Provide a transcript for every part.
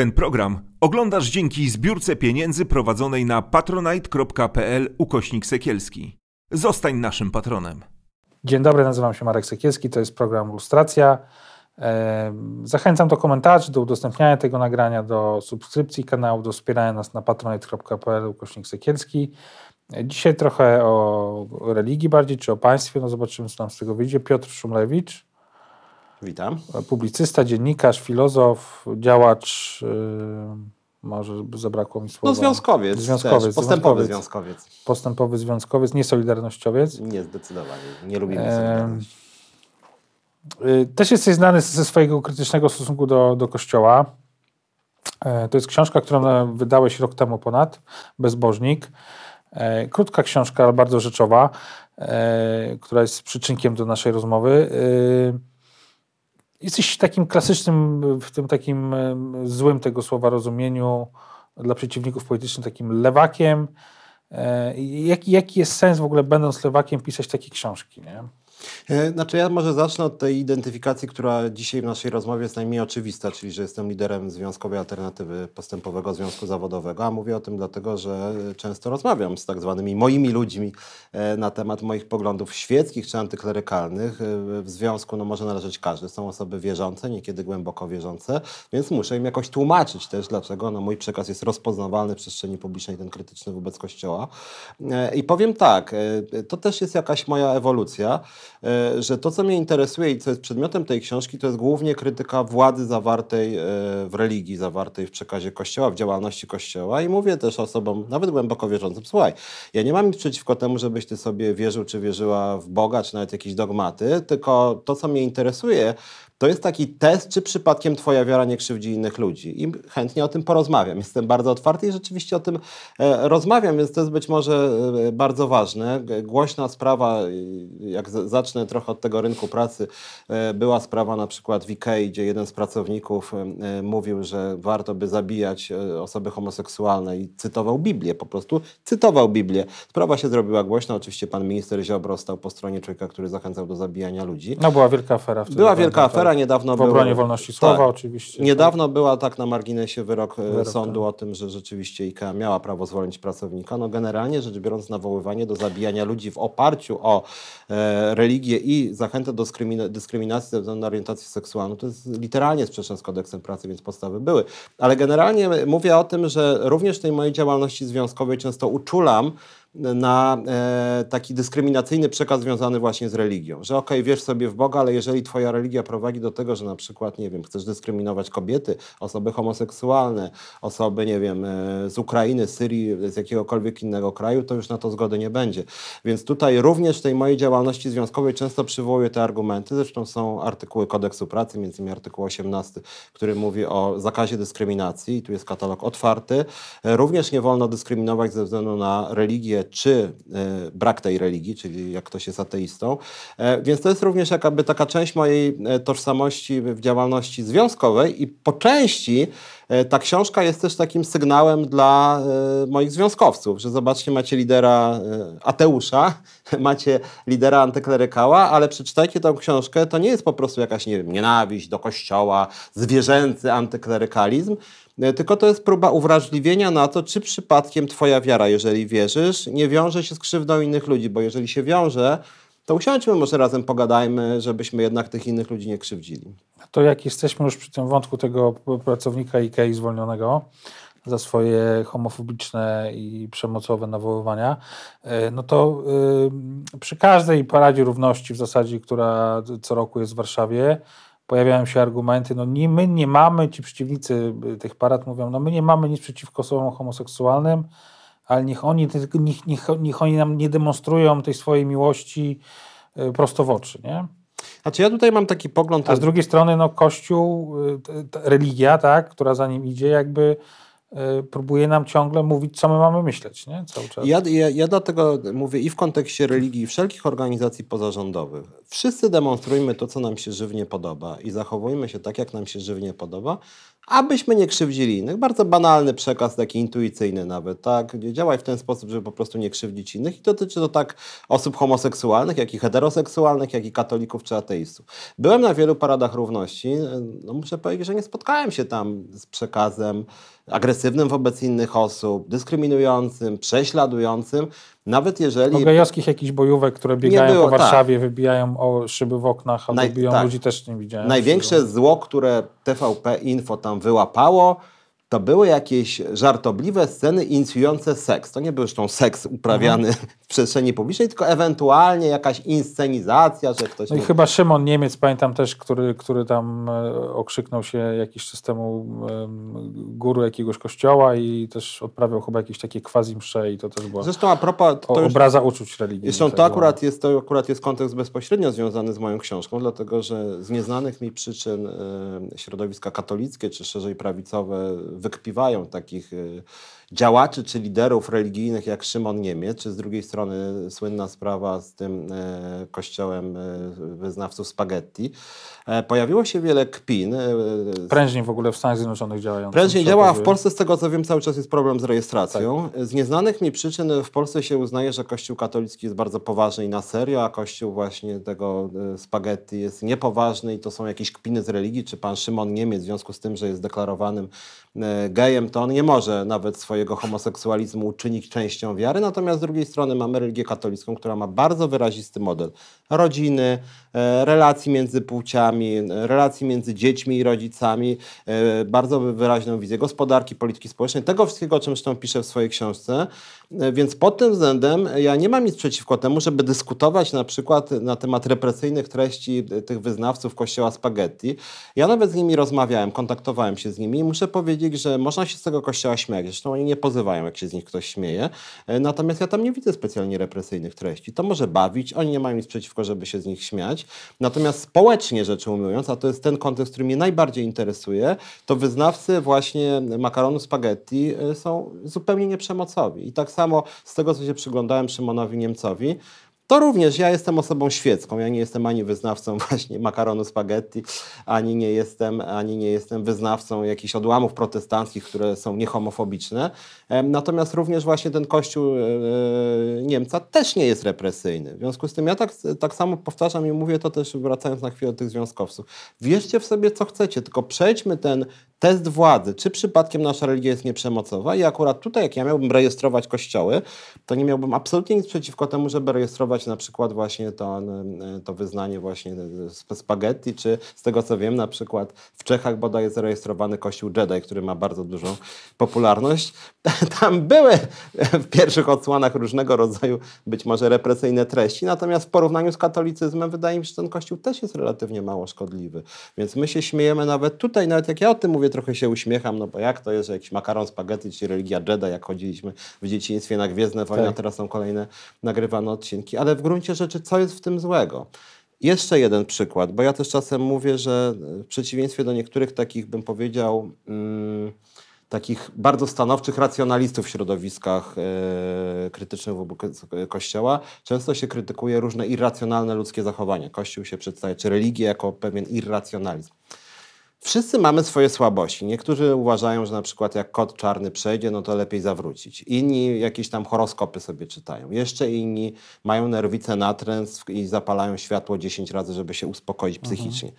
Ten program oglądasz dzięki zbiórce pieniędzy prowadzonej na patronite.pl ukośnik sekielski. Zostań naszym patronem. Dzień dobry, nazywam się Marek Sekielski, to jest program Ilustracja. E, zachęcam do komentarzy, do udostępniania tego nagrania, do subskrypcji kanału, do wspierania nas na patronite.pl ukośnik sekielski. Dzisiaj trochę o religii bardziej, czy o państwie, no zobaczymy co nam z tego wyjdzie. Piotr Szumlewicz. Witam. Publicysta, dziennikarz, filozof, działacz, yy, może zabrakło mi słowa. No związkowiec. Związkowiec. Też, postępowy związkowiec. związkowiec. Postępowy związkowiec, nie solidarnościowiec. Nie, zdecydowanie. Nie lubimy e, solidarności. Yy, też jesteś znany ze swojego krytycznego stosunku do, do Kościoła. E, to jest książka, którą wydałeś rok temu ponad, Bezbożnik. E, krótka książka, ale bardzo rzeczowa, e, która jest przyczynkiem do naszej rozmowy. Jesteś takim klasycznym, w tym takim złym tego słowa rozumieniu dla przeciwników politycznych, takim lewakiem. E, jaki, jaki jest sens w ogóle, będąc lewakiem, pisać takie książki? Nie? E, znaczy ja może zacznę od tej identyfikacji, która dzisiaj w naszej rozmowie jest najmniej oczywista, czyli że jestem liderem Związkowej Alternatywy Postępowego Związku Zawodowego, a mówię o tym dlatego, że często rozmawiam z tak zwanymi moimi ludźmi e, na temat moich poglądów świeckich czy antyklerykalnych. E, w związku no, może należeć każdy. Są osoby wierzące, niekiedy głęboko wierzące, więc muszę im jakoś tłumaczyć też, dlaczego no, mój przekaz jest rozpoznawalny w przestrzeni publicznej, ten krytyczny wobec Kościoła. I powiem tak, to też jest jakaś moja ewolucja. E, że to, co mnie interesuje i co jest przedmiotem tej książki, to jest głównie krytyka władzy zawartej e, w religii, zawartej w przekazie Kościoła, w działalności Kościoła. I mówię też osobom, nawet głęboko wierzącym, słuchaj, ja nie mam nic przeciwko temu, żebyś ty sobie wierzył czy wierzyła w Boga, czy nawet jakieś dogmaty, tylko to, co mnie interesuje, to jest taki test, czy przypadkiem Twoja wiara nie krzywdzi innych ludzi. I chętnie o tym porozmawiam. Jestem bardzo otwarty i rzeczywiście o tym e, rozmawiam, więc to jest być może e, bardzo ważne. Głośna sprawa, jak zacznę trochę od tego rynku pracy, e, była sprawa na przykład w Ikei, gdzie jeden z pracowników mówił, że warto by zabijać osoby homoseksualne i cytował Biblię, po prostu cytował Biblię. Sprawa się zrobiła głośna. Oczywiście pan minister Ziobro stał po stronie człowieka, który zachęcał do zabijania ludzi. No była wielka afera. Była wielka afera niedawno W obronie wolności słowa tak, oczywiście. Niedawno tak. była tak na marginesie wyrok, e, wyrok sądu tak. o tym, że rzeczywiście IKEA miała prawo zwolnić pracownika. No generalnie rzecz biorąc nawoływanie do zabijania ludzi w oparciu o e, religię i zachętę do dyskryminacji ze względu na orientację seksualną, to jest literalnie sprzeczne z kodeksem pracy, więc podstawy były. Ale generalnie mówię o tym, że również w tej mojej działalności związkowej często uczulam na e, taki dyskryminacyjny przekaz związany właśnie z religią. Że okej, okay, wiesz sobie w Boga, ale jeżeli twoja religia prowadzi do tego, że na przykład, nie wiem, chcesz dyskryminować kobiety, osoby homoseksualne, osoby, nie wiem, e, z Ukrainy, Syrii, z jakiegokolwiek innego kraju, to już na to zgody nie będzie. Więc tutaj również w tej mojej działalności związkowej często przywołuję te argumenty. Zresztą są artykuły kodeksu pracy, między innymi artykuł 18, który mówi o zakazie dyskryminacji. I tu jest katalog otwarty. E, również nie wolno dyskryminować ze względu na religię, czy e, brak tej religii, czyli jak ktoś jest ateistą. E, więc to jest również jakaby taka część mojej e, tożsamości w działalności związkowej i po części ta książka jest też takim sygnałem dla moich związkowców, że zobaczcie, macie lidera ateusza, macie lidera antyklerykała, ale przeczytajcie tę książkę, to nie jest po prostu jakaś, nie wiem, nienawiść do kościoła, zwierzęcy antyklerykalizm, tylko to jest próba uwrażliwienia na to, czy przypadkiem Twoja wiara, jeżeli wierzysz, nie wiąże się z krzywdą innych ludzi, bo jeżeli się wiąże, to usiądźmy, może razem pogadajmy, żebyśmy jednak tych innych ludzi nie krzywdzili. To jak jesteśmy już przy tym wątku tego pracownika IKEA zwolnionego za swoje homofobiczne i przemocowe nawoływania, e, no to e, przy każdej paradzie równości w zasadzie, która co roku jest w Warszawie, pojawiają się argumenty, no nie, my nie mamy, ci przeciwnicy tych parad mówią, no my nie mamy nic przeciwko osobom homoseksualnym, ale niech oni, niech, niech, niech oni nam nie demonstrują tej swojej miłości y, prosto w oczy, nie? Znaczy ja tutaj mam taki pogląd... A z drugiej strony no Kościół, y, religia, tak, która za nim idzie, jakby Y, próbuje nam ciągle mówić, co my mamy myśleć, nie? Cały czas. Ja, ja, ja dlatego mówię i w kontekście religii, i wszelkich organizacji pozarządowych. Wszyscy demonstrujmy to, co nam się żywnie podoba i zachowujmy się tak, jak nam się żywnie podoba, abyśmy nie krzywdzili innych. Bardzo banalny przekaz, taki intuicyjny nawet, tak? Działaj w ten sposób, żeby po prostu nie krzywdzić innych i dotyczy to tak osób homoseksualnych, jak i heteroseksualnych, jak i katolików czy ateistów. Byłem na wielu paradach równości, no muszę powiedzieć, że nie spotkałem się tam z przekazem agresywnym wobec innych osób, dyskryminującym, prześladującym, nawet jeżeli... O gejowskich jakichś bojówek, które biegają było, po tak. Warszawie, tak. wybijają o szyby w oknach albo Naj, biją tak. ludzi, też nie widziałem. Największe zło, które TVP Info tam wyłapało, to były jakieś żartobliwe sceny inicjujące seks. To nie był zresztą seks uprawiany mhm. w przestrzeni publicznej, tylko ewentualnie jakaś inscenizacja, że ktoś... No i chyba Szymon Niemiec, pamiętam też, który, który tam e, okrzyknął się jakiś czas temu guru jakiegoś kościoła i też odprawiał chyba jakieś takie quasi msze i to też było Zresztą a propos... To już, obraza uczuć religijnych. Zresztą to akurat, jest, to akurat jest kontekst bezpośrednio związany z moją książką, dlatego że z nieznanych mi przyczyn środowiska katolickie, czy szerzej prawicowe wykpiwają takich y, działaczy czy liderów religijnych jak Szymon Niemiec, czy z drugiej strony słynna sprawa z tym e, kościołem e, wyznawców spaghetti. E, pojawiło się wiele kpin. Prężniej w ogóle w Stanach Zjednoczonych działają. Prężniej działa, a w Polsce z tego co wiem cały czas jest problem z rejestracją. Tak. Z nieznanych mi przyczyn w Polsce się uznaje, że kościół katolicki jest bardzo poważny i na serio, a kościół właśnie tego spaghetti jest niepoważny i to są jakieś kpiny z religii, czy pan Szymon Niemiec w związku z tym, że jest deklarowanym gejem, to on nie może nawet swojej swojego homoseksualizmu uczynić częścią wiary, natomiast z drugiej strony mamy religię katolicką, która ma bardzo wyrazisty model rodziny, relacji między płciami, relacji między dziećmi i rodzicami, e, bardzo wyraźną wizję gospodarki, polityki społecznej, tego wszystkiego, o czym zresztą piszę w swojej książce. E, więc pod tym względem ja nie mam nic przeciwko temu, żeby dyskutować na przykład na temat represyjnych treści tych wyznawców kościoła spaghetti. Ja nawet z nimi rozmawiałem, kontaktowałem się z nimi i muszę powiedzieć, że można się z tego kościoła śmiać. Zresztą oni nie pozywają, jak się z nich ktoś śmieje. E, natomiast ja tam nie widzę specjalnie represyjnych treści. To może bawić, oni nie mają nic przeciwko, żeby się z nich śmiać. Natomiast społecznie rzecz ujmując, a to jest ten kontekst, który mnie najbardziej interesuje, to wyznawcy właśnie makaronu spaghetti e, są zupełnie nieprzemocowi. I tak samo z tego, co się przyglądałem Szymonowi Niemcowi, to również ja jestem osobą świecką. Ja nie jestem ani wyznawcą właśnie makaronu spaghetti, ani nie jestem, ani nie jestem wyznawcą jakichś odłamów protestanckich, które są niehomofobiczne. Natomiast również właśnie ten kościół e, e, Niemca też nie jest represyjny. W związku z tym ja tak, tak samo powtarzam i mówię to też wracając na chwilę do tych związkowców. Wierzcie w sobie co chcecie, tylko przejdźmy ten test władzy, czy przypadkiem nasza religia jest nieprzemocowa i akurat tutaj jak ja miałbym rejestrować kościoły, to nie miałbym absolutnie nic przeciwko temu, żeby rejestrować na przykład właśnie to, e, to wyznanie właśnie spaghetti, czy z tego co wiem, na przykład w Czechach bodaj jest zarejestrowany kościół Jedi, który ma bardzo dużą popularność. Tam były w pierwszych odsłonach różnego rodzaju być może represyjne treści, natomiast w porównaniu z katolicyzmem wydaje mi się, że ten kościół też jest relatywnie mało szkodliwy. Więc my się śmiejemy nawet tutaj, nawet jak ja o tym mówię, trochę się uśmiecham, no bo jak to jest, że jakiś makaron spaghetti, czy religia Jedi, jak chodziliśmy w dzieciństwie na Gwiezdne Wojny, tak. teraz są kolejne nagrywane odcinki. Ale w gruncie rzeczy co jest w tym złego? Jeszcze jeden przykład, bo ja też czasem mówię, że w przeciwieństwie do niektórych takich, bym powiedział, mm, takich bardzo stanowczych racjonalistów w środowiskach e, krytycznych wobec Kościoła, często się krytykuje różne irracjonalne ludzkie zachowania. Kościół się przedstawia, czy religię jako pewien irracjonalizm. Wszyscy mamy swoje słabości. Niektórzy uważają, że na przykład jak kot czarny przejdzie, no to lepiej zawrócić. Inni jakieś tam horoskopy sobie czytają. Jeszcze inni mają nerwicę natręt i zapalają światło 10 razy, żeby się uspokoić mhm. psychicznie.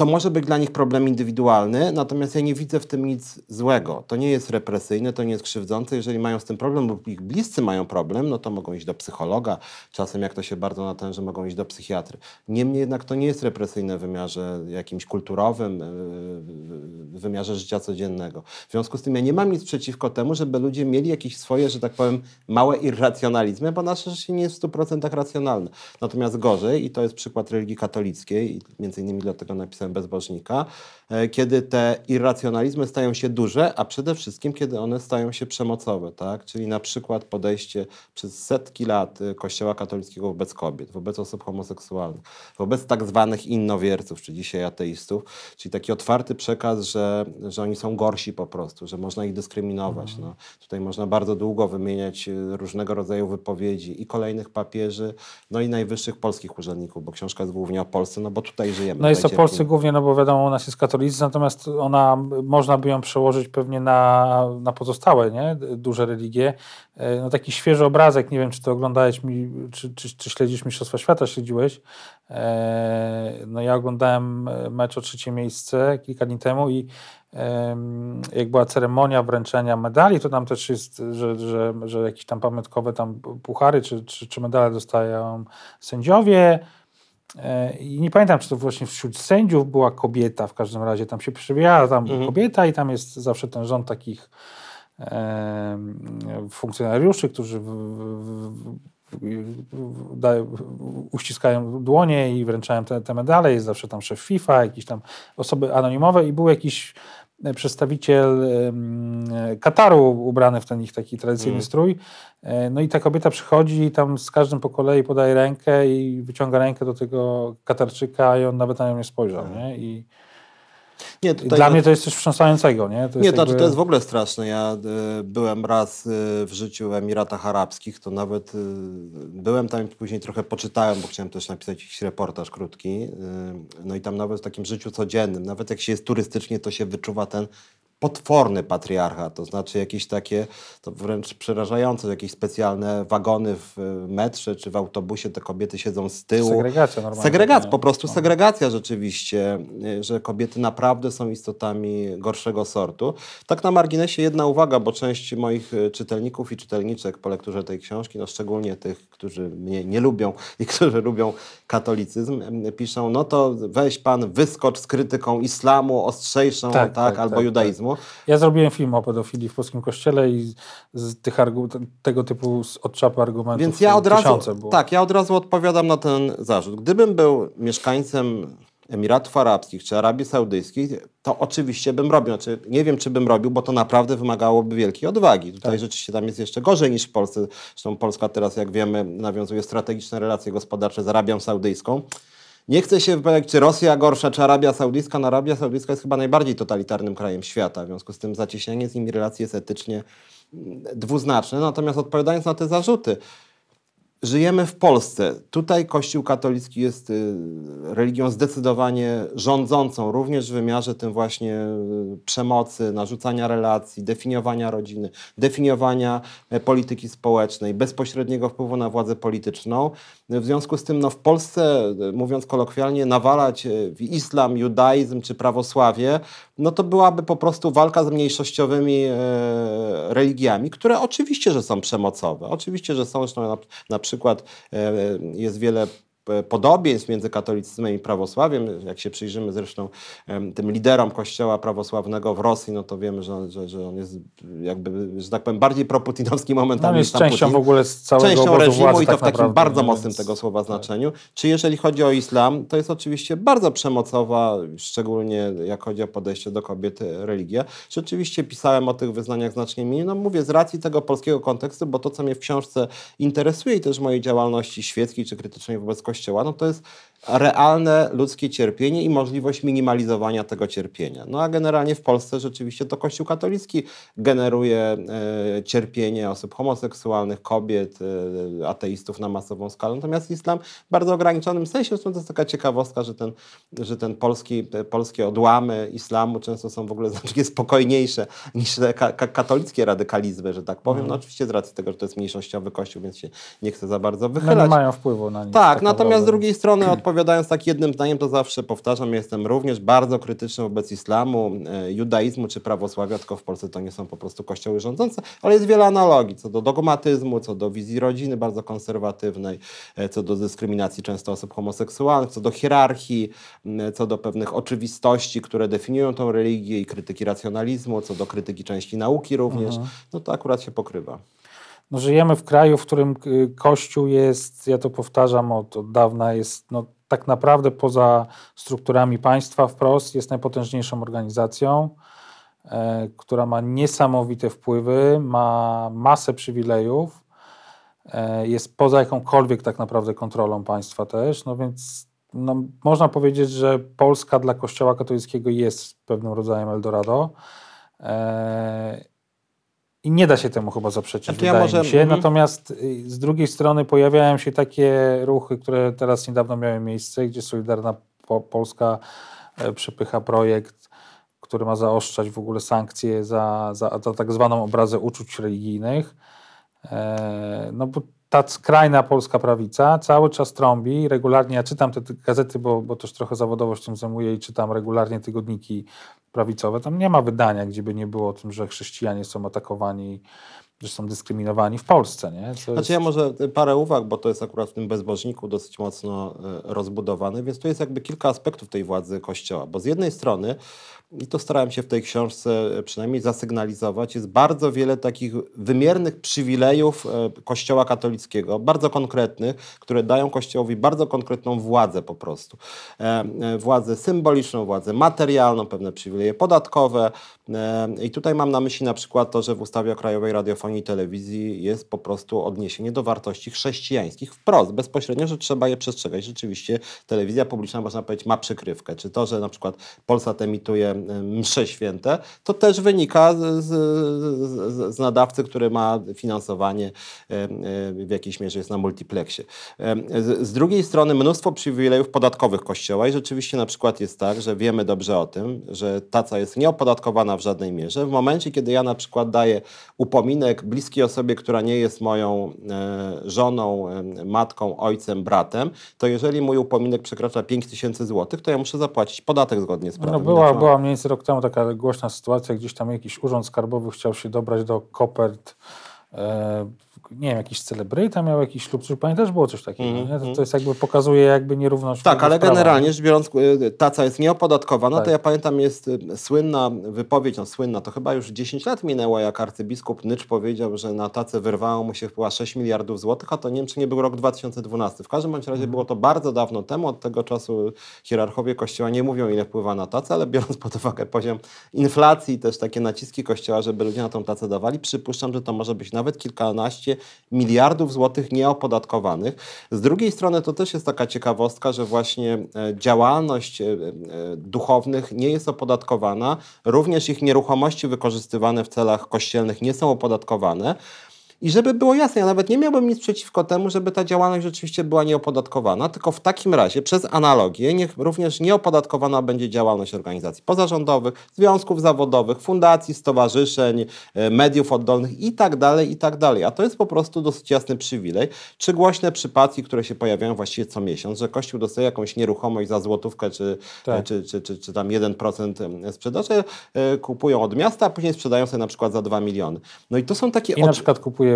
To może być dla nich problem indywidualny, natomiast ja nie widzę w tym nic złego. To nie jest represyjne, to nie jest krzywdzące. Jeżeli mają z tym problem lub ich bliscy mają problem, no to mogą iść do psychologa. Czasem, jak to się bardzo natęży, mogą iść do psychiatry. Niemniej jednak to nie jest represyjne w wymiarze jakimś kulturowym, e, w wymiarze życia codziennego. W związku z tym ja nie mam nic przeciwko temu, żeby ludzie mieli jakieś swoje, że tak powiem, małe irracjonalizmy, bo nasze życie nie jest w 100% racjonalne. Natomiast gorzej, i to jest przykład religii katolickiej, i między innymi dlatego napisałem bezbożnika, e, kiedy te irracjonalizmy stają się duże, a przede wszystkim kiedy one stają się przemocowe, tak? Czyli na przykład podejście przez setki lat e, Kościoła katolickiego wobec kobiet, wobec osób homoseksualnych, wobec tak zwanych innowierców, czy dzisiaj ateistów, czyli taki otwarty przekaz, że, że oni są gorsi po prostu, że można ich dyskryminować. Mhm. No. Tutaj można bardzo długo wymieniać e, różnego rodzaju wypowiedzi i kolejnych papieży, no i najwyższych polskich urzędników, bo książka jest głównie o Polsce, no bo tutaj żyjemy. No jest o Polsce głównie głównie, no bo wiadomo, u nas jest katolicyzm, natomiast ona, można by ją przełożyć pewnie na, na pozostałe, nie? Duże religie. E, no taki świeży obrazek, nie wiem, czy to oglądałeś mi, czy, czy, czy śledzisz Mistrzostwa Świata, śledziłeś. E, no ja oglądałem mecz o trzecie miejsce kilka dni temu i jak była ceremonia wręczenia medali, to tam też jest, że, że, że jakieś tam pamiątkowe tam puchary czy, czy, czy medale dostają sędziowie. E, I nie pamiętam, czy to właśnie wśród sędziów była kobieta, w każdym razie tam się przewijała tam mhm. kobieta i tam jest zawsze ten rząd takich e, funkcjonariuszy, którzy w, w, uściskają dłonie i wręczają te, te medale. Jest zawsze tam szef FIFA, jakieś tam osoby anonimowe i był jakiś przedstawiciel Kataru ubrany w ten ich taki tradycyjny mm. strój. E, no i ta kobieta przychodzi i tam z każdym po kolei podaje rękę i wyciąga rękę do tego Katarczyka i on nawet na nią nie spojrzał. Mm. Nie? I, nie, tutaj Dla mnie to jest coś wstrząsającego. Nie, to, nie, to, jakby... to jest w ogóle straszne. Ja y, byłem raz y, w życiu w Emiratach Arabskich, to nawet y, byłem tam i później trochę poczytałem, bo chciałem też napisać jakiś reportaż krótki. no i tam nawet w takim życiu codziennym, nawet jak się jest turystycznie, to się wyczuwa ten potworny patriarchat, to znaczy jakieś takie, to wręcz przerażające, jakieś specjalne wagony w metrze czy w autobusie, te kobiety siedzą z tyłu. Segregacja normalnie. Segregacja, po prostu no. segregacja rzeczywiście, że kobiety naprawdę są istotami gorszego sortu. Tak na marginesie jedna uwaga, bo część moich czytelników i czytelniczek po lekturze tej książki, no szczególnie tych, którzy mnie nie lubią i którzy lubią katolicyzm, piszą, no to weź pan, wyskocz z krytyką islamu ostrzejszą, tak, tak, tak albo tak, judaizmu. Ja zrobiłem film o pedofilii w polskim kościele i z tych tego typu od czapy argumentów Więc ja od razu, tak, ja od razu odpowiadam na ten zarzut. Gdybym był mieszkańcem Emiratów Arabskich czy Arabii Saudyjskiej, to oczywiście bym robił. Znaczy, nie wiem, czy bym robił, bo to naprawdę wymagałoby wielkiej odwagi. Tutaj tak. rzeczywiście tam jest jeszcze gorzej niż w Polsce. Zresztą Polska teraz, jak wiemy, nawiązuje strategiczne relacje gospodarcze z Arabią Saudyjską. Nie chcę się wypowiadać, czy Rosja gorsza, czy Arabia Saudyjska. No Arabia Saudyjska jest chyba najbardziej totalitarnym krajem świata. W związku z tym zacieśnianie z nimi relacji jest etycznie mm, dwuznaczne. Natomiast odpowiadając na te zarzuty, Żyjemy w Polsce. Tutaj Kościół katolicki jest y, religią zdecydowanie rządzącą, również w wymiarze tym właśnie y, przemocy, narzucania relacji, definiowania rodziny, definiowania e, polityki społecznej, bezpośredniego wpływu na władzę polityczną. W związku z tym no, w Polsce, y, mówiąc kolokwialnie, nawalać w islam, judaizm czy prawosławie, no to byłaby po prostu walka z mniejszościowymi e, religiami, które oczywiście, że są przemocowe. Oczywiście, że są, na, na przykład e, jest wiele podobieństw między katolicyzmem i prawosławiem. Jak się przyjrzymy zresztą tym liderom kościoła prawosławnego w Rosji, no to wiemy, że, że, że on jest jakby, że tak powiem, bardziej proputinowski momentami. No jest częścią Putin. w ogóle z całego Częścią reżimu władzy, i to tak w takim naprawdę, bardzo mocnym tego słowa tak. znaczeniu. Czy jeżeli chodzi o islam, to jest oczywiście bardzo przemocowa, szczególnie jak chodzi o podejście do kobiety, religia. Rzeczywiście pisałem o tych wyznaniach znacznie mniej. No mówię z racji tego polskiego kontekstu, bo to, co mnie w książce interesuje i też mojej działalności świeckiej czy krytycznej wobec Kościoła, no to jest realne ludzkie cierpienie i możliwość minimalizowania tego cierpienia. No a generalnie w Polsce rzeczywiście to Kościół katolicki generuje e, cierpienie osób homoseksualnych, kobiet, e, ateistów na masową skalę. Natomiast islam w bardzo ograniczonym sensie, zresztą to jest taka ciekawostka, że ten, że ten polski, polskie odłamy islamu często są w ogóle znacznie spokojniejsze niż te ka katolickie radykalizmy, że tak powiem. No mhm. oczywiście z racji tego, że to jest mniejszościowy kościół, więc się nie chcę za bardzo wychylać. No nie mają wpływu na nic. Tak, tak natomiast z drugiej strony odpowiadając tak jednym zdaniem, to zawsze powtarzam, jestem również bardzo krytyczny wobec islamu, e, judaizmu czy prawosławia, tylko w Polsce to nie są po prostu kościoły rządzące, ale jest wiele analogii co do dogmatyzmu, co do wizji rodziny bardzo konserwatywnej, e, co do dyskryminacji często osób homoseksualnych, co do hierarchii, co do pewnych oczywistości, które definiują tą religię i krytyki racjonalizmu, co do krytyki części nauki również, mhm. no to akurat się pokrywa. No, żyjemy w kraju, w którym y, Kościół jest, ja to powtarzam od, od dawna, jest no, tak naprawdę poza strukturami państwa wprost, jest najpotężniejszą organizacją, e, która ma niesamowite wpływy, ma masę przywilejów, e, jest poza jakąkolwiek tak naprawdę kontrolą państwa też, no więc no, można powiedzieć, że Polska dla Kościoła katolickiego jest pewnym rodzajem Eldorado. E, i nie da się temu chyba zaprzeczyć, znaczy ja może... się. Mhm. Natomiast y, z drugiej strony pojawiają się takie ruchy, które teraz niedawno miały miejsce, gdzie Solidarna Polska e, przepycha projekt, który ma zaostrzać w ogóle sankcje za, za, za tak zwaną obrazę uczuć religijnych. E, no bo ta skrajna polska prawica cały czas trąbi, regularnie, ja czytam te gazety, bo, bo też trochę zawodowo się tym zajmuję i czytam regularnie tygodniki prawicowe. Tam nie ma wydania, gdzie by nie było o tym, że chrześcijanie są atakowani że są dyskryminowani w Polsce. Nie? Co znaczy jest... ja może parę uwag, bo to jest akurat w tym bezbożniku dosyć mocno e, rozbudowane, więc tu jest jakby kilka aspektów tej władzy Kościoła, bo z jednej strony i to starałem się w tej książce e, przynajmniej zasygnalizować, jest bardzo wiele takich wymiernych przywilejów e, Kościoła katolickiego, bardzo konkretnych, które dają Kościołowi bardzo konkretną władzę po prostu. Władzę symboliczną, władzę materialną, pewne przywileje podatkowe. I tutaj mam na myśli na przykład to, że w ustawie o Krajowej radiofonii i telewizji jest po prostu odniesienie do wartości chrześcijańskich wprost, bezpośrednio, że trzeba je przestrzegać. Rzeczywiście telewizja publiczna, można powiedzieć, ma przykrywkę. Czy to, że na przykład Polsat emituje msze święte, to też wynika z, z, z nadawcy, który ma finansowanie w jakiejś mierze jest na multiplexie. Z, z drugiej strony mnóstwo przywilejów podatkowych Kościoła i rzeczywiście na przykład jest tak, że wiemy dobrze o tym, że taca jest nieopodatkowana w żadnej mierze. W momencie, kiedy ja na przykład daję upominek bliskiej osobie, która nie jest moją e, żoną, e, matką, ojcem, bratem, to jeżeli mój upominek przekracza 5 tysięcy złotych, to ja muszę zapłacić podatek zgodnie z prawem. No była, była mniej więcej rok temu taka głośna sytuacja, gdzieś tam jakiś urząd skarbowy chciał się dobrać do kopert e, nie wiem, jakiś celebryta miał jakiś ślub, czy pamiętasz, było coś takiego, mm, to, to, jest jakby pokazuje jakby nierówność. Tak, ale prawa. generalnie rzecz biorąc, y, taca jest nieopodatkowana, tak. to ja pamiętam jest y, słynna wypowiedź, no słynna, to chyba już 10 lat minęło, jak arcybiskup Nycz powiedział, że na tacę wyrwało mu się chyba 6 miliardów złotych, a to nie wiem, czy nie był rok 2012. W każdym bądź razie mm. było to bardzo dawno temu, od tego czasu hierarchowie Kościoła nie mówią, ile wpływa na tacę, ale biorąc pod uwagę poziom inflacji, też takie naciski Kościoła, żeby ludzie na tą tacę dawali, przypuszczam, że to może być nawet kilkanaście miliardów złotych nieopodatkowanych. Z drugiej strony to też jest taka ciekawostka, że właśnie e, działalność e, e, duchownych nie jest opodatkowana, również ich nieruchomości wykorzystywane w celach kościelnych nie są opodatkowane. I żeby było jasne, ja nawet nie miałbym nic przeciwko temu, żeby ta działalność rzeczywiście była nieopodatkowana, tylko w takim razie przez analogię niech również nieopodatkowana będzie działalność organizacji pozarządowych, związków zawodowych, fundacji, stowarzyszeń, e, mediów oddolnych i tak dalej, i tak dalej. A to jest po prostu dosyć jasny przywilej. Czy głośne przypadki, które się pojawiają właściwie co miesiąc, że Kościół dostaje jakąś nieruchomość za złotówkę, czy, tak. czy, czy, czy, czy tam 1% sprzedaży, e, kupują od miasta, a później sprzedają sobie na przykład za 2 miliony. No i to są takie... I na przykład kupuje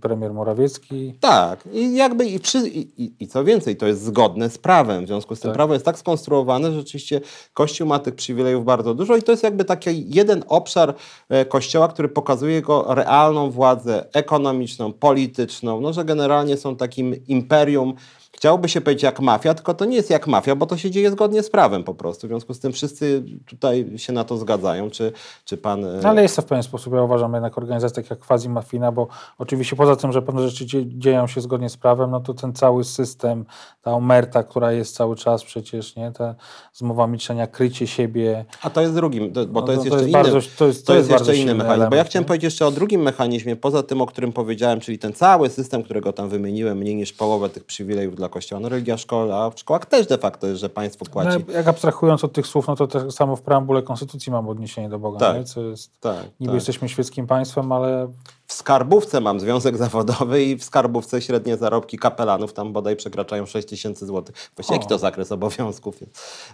premier Morawiecki. Tak, i jakby i, przy, i, i, co więcej, to jest zgodne z prawem. W związku z tym tak. prawo jest tak skonstruowane, że rzeczywiście Kościół ma tych przywilejów bardzo dużo i to jest jakby taki jeden obszar e, Kościoła, który pokazuje jego realną władzę ekonomiczną, polityczną, no, że generalnie są takim imperium Chciałoby się powiedzieć jak mafia, tylko to nie jest jak mafia, bo to się dzieje zgodnie z prawem po prostu. W związku z tym wszyscy tutaj się na to zgadzają. Czy, czy pan... E, ale jest to w pewien sposób, ja uważam, jednak organizacja jak quasi-mafina, bo oczywiście poza tym, że pewne rzeczy dzieją się zgodnie z prawem, no to ten cały system, ta omerta, która jest cały czas przecież, nie, ta zmowa milczenia, krycie siebie. A to jest drugim, bo to, no, jest to, jeszcze jest inny, to jest, to, to jest, jest jeszcze inny mechanizm. Element, bo ja chciałem nie? powiedzieć jeszcze o drugim mechanizmie, poza tym, o którym powiedziałem, czyli ten cały system, którego tam wymieniłem, mniej niż połowę tych przywilejów dla Kościoła. No religia szkoła, a w szkołach też de facto jest, że państwo płaci. No, jak abstrahując od tych słów, no to tak samo w preambule Konstytucji mam odniesienie do Boga, tak, nie? co jest, tak, niby tak. jesteśmy świeckim państwem, ale... W skarbówce mam związek zawodowy i w skarbówce średnie zarobki kapelanów tam bodaj przekraczają 6 tysięcy złotych. Właściwie jaki to zakres obowiązków?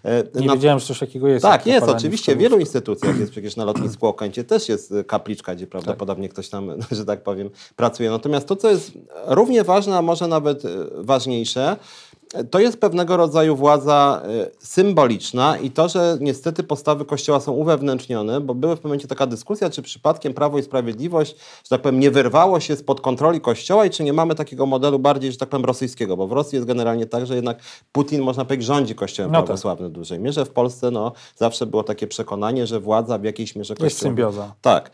E, Nie no, wiedziałem, że coś takiego jest. Tak, jest oczywiście. W wielu instytucjach jest przecież na lotnisku Okęcie też jest kapliczka, gdzie prawdopodobnie tak. ktoś tam, że tak powiem, pracuje. Natomiast to, co jest równie ważne, a może nawet e, ważniejsze, to jest pewnego rodzaju władza e, symboliczna i to, że niestety postawy Kościoła są uwewnętrznione, bo była w pewnym momencie taka dyskusja, czy przypadkiem Prawo i Sprawiedliwość, że tak powiem, nie wyrwało się spod kontroli Kościoła i czy nie mamy takiego modelu bardziej, że tak powiem, rosyjskiego, bo w Rosji jest generalnie tak, że jednak Putin, można powiedzieć, rządzi Kościołem no tak. prawosławnym w dużej mierze. W Polsce no, zawsze było takie przekonanie, że władza w jakiejś mierze Kościoła... Jest symbioza. Tak.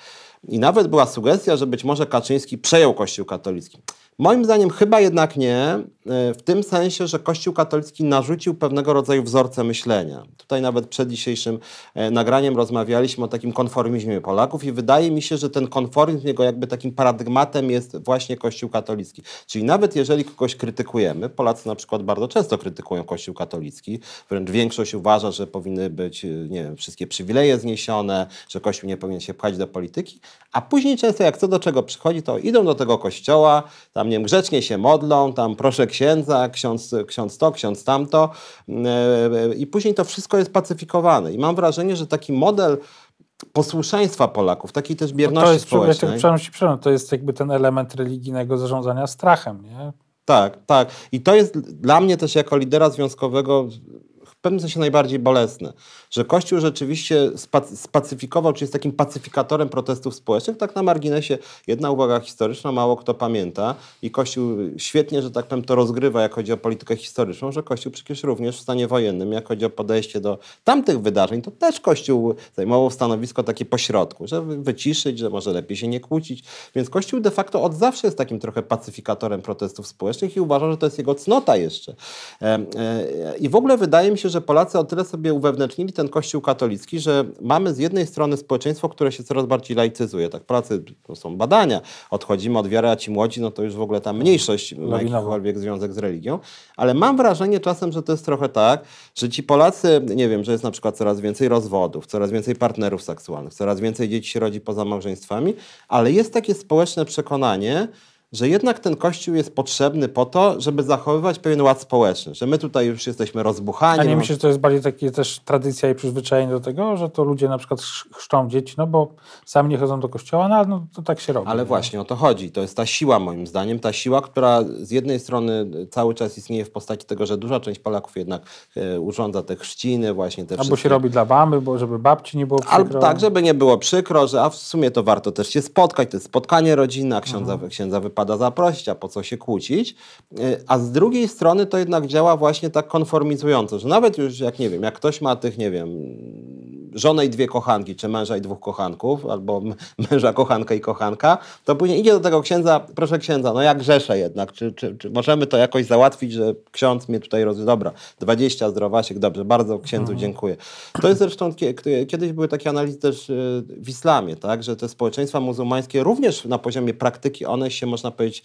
I nawet była sugestia, że być może Kaczyński przejął Kościół katolicki. Moim zdaniem chyba jednak nie, w tym sensie, że Kościół katolicki narzucił pewnego rodzaju wzorce myślenia. Tutaj nawet przed dzisiejszym e, nagraniem rozmawialiśmy o takim konformizmie Polaków i wydaje mi się, że ten konformizm, jego jakby takim paradygmatem jest właśnie Kościół katolicki. Czyli nawet jeżeli kogoś krytykujemy, Polacy na przykład bardzo często krytykują Kościół katolicki, wręcz większość uważa, że powinny być, e, nie wiem, wszystkie przywileje zniesione, że Kościół nie powinien się pchać do polityki, a później często jak co do czego przychodzi, to idą do tego kościoła, tam nie wiem, grzecznie się modlą, tam proszę księdza, ksiądz, ksiądz to, ksiądz tamto e, i później to wszystko jest pacyfikowane. I mam wrażenie, że taki model posłuszeństwa Polaków, takiej też bierności no to jest, społecznej. Ja to jest jakby ten element religijnego zarządzania strachem, nie? Tak, tak. I to jest dla mnie też jako lidera związkowego pewnym sensie najbardziej bolesne że Kościół rzeczywiście spacyfikował, czy jest takim pacyfikatorem protestów społecznych. Tak na marginesie jedna uwaga historyczna, mało kto pamięta i Kościół świetnie, że tak powiem, to rozgrywa, jak chodzi o politykę historyczną, że Kościół przecież również w stanie wojennym, jak chodzi o podejście do tamtych wydarzeń, to też Kościół zajmował stanowisko takie pośrodku, że wyciszyć, że może lepiej się nie kłócić. Więc Kościół de facto od zawsze jest takim trochę pacyfikatorem protestów społecznych i uważa, że to jest jego cnota jeszcze. E, e, I w ogóle wydaje mi się, że Polacy o tyle sobie uwewnętrznili ten Kościół katolicki, że mamy z jednej strony społeczeństwo, które się coraz bardziej laicyzuje. Tak, pracy, to są badania, odchodzimy od wiary, a ci młodzi, no to już w ogóle ta mniejszość ma jakikolwiek związek z religią. Ale mam wrażenie czasem, że to jest trochę tak, że ci Polacy, nie wiem, że jest na przykład coraz więcej rozwodów, coraz więcej partnerów seksualnych, coraz więcej dzieci się rodzi poza małżeństwami, ale jest takie społeczne przekonanie, że jednak ten kościół jest potrzebny po to, żeby zachowywać pewien ład społeczny, że my tutaj już jesteśmy rozbuchani. A nie myślisz, że to jest bardziej takie też tradycja i przyzwyczajenie do tego, że to ludzie na przykład chrzczą dzieci, no bo sami nie chodzą do kościoła, no, no to tak się robi. Ale nie? właśnie o to chodzi. To jest ta siła moim zdaniem, ta siła, która z jednej strony cały czas istnieje w postaci tego, że duża część Polaków jednak e, urządza te chrzciny, właśnie te Albo wszystkie... się robi dla mamy, bo żeby babci nie było przykro. Albo tak, żeby nie było przykro, że a w sumie to warto też się spotkać, to jest spotkanie rodzinne, księdza, mhm. księdza wypada zaprosić, a po co się kłócić. Y, a z drugiej strony to jednak działa właśnie tak konformizująco, że nawet już jak nie wiem, jak ktoś ma tych, nie wiem, żonę i dwie kochanki, czy męża i dwóch kochanków, albo męża, kochanka i kochanka, to później idzie do tego księdza, proszę księdza, no jak grzeszę jednak, czy, czy, czy możemy to jakoś załatwić, że ksiądz mnie tutaj rozwiązał, dobra, 20 zdrowasiek, dobrze, bardzo księdzu mhm. dziękuję. To jest zresztą, kiedyś były takie analizy też y, w islamie, tak, że te społeczeństwa muzułmańskie również na poziomie praktyki, one się, można powiedzieć,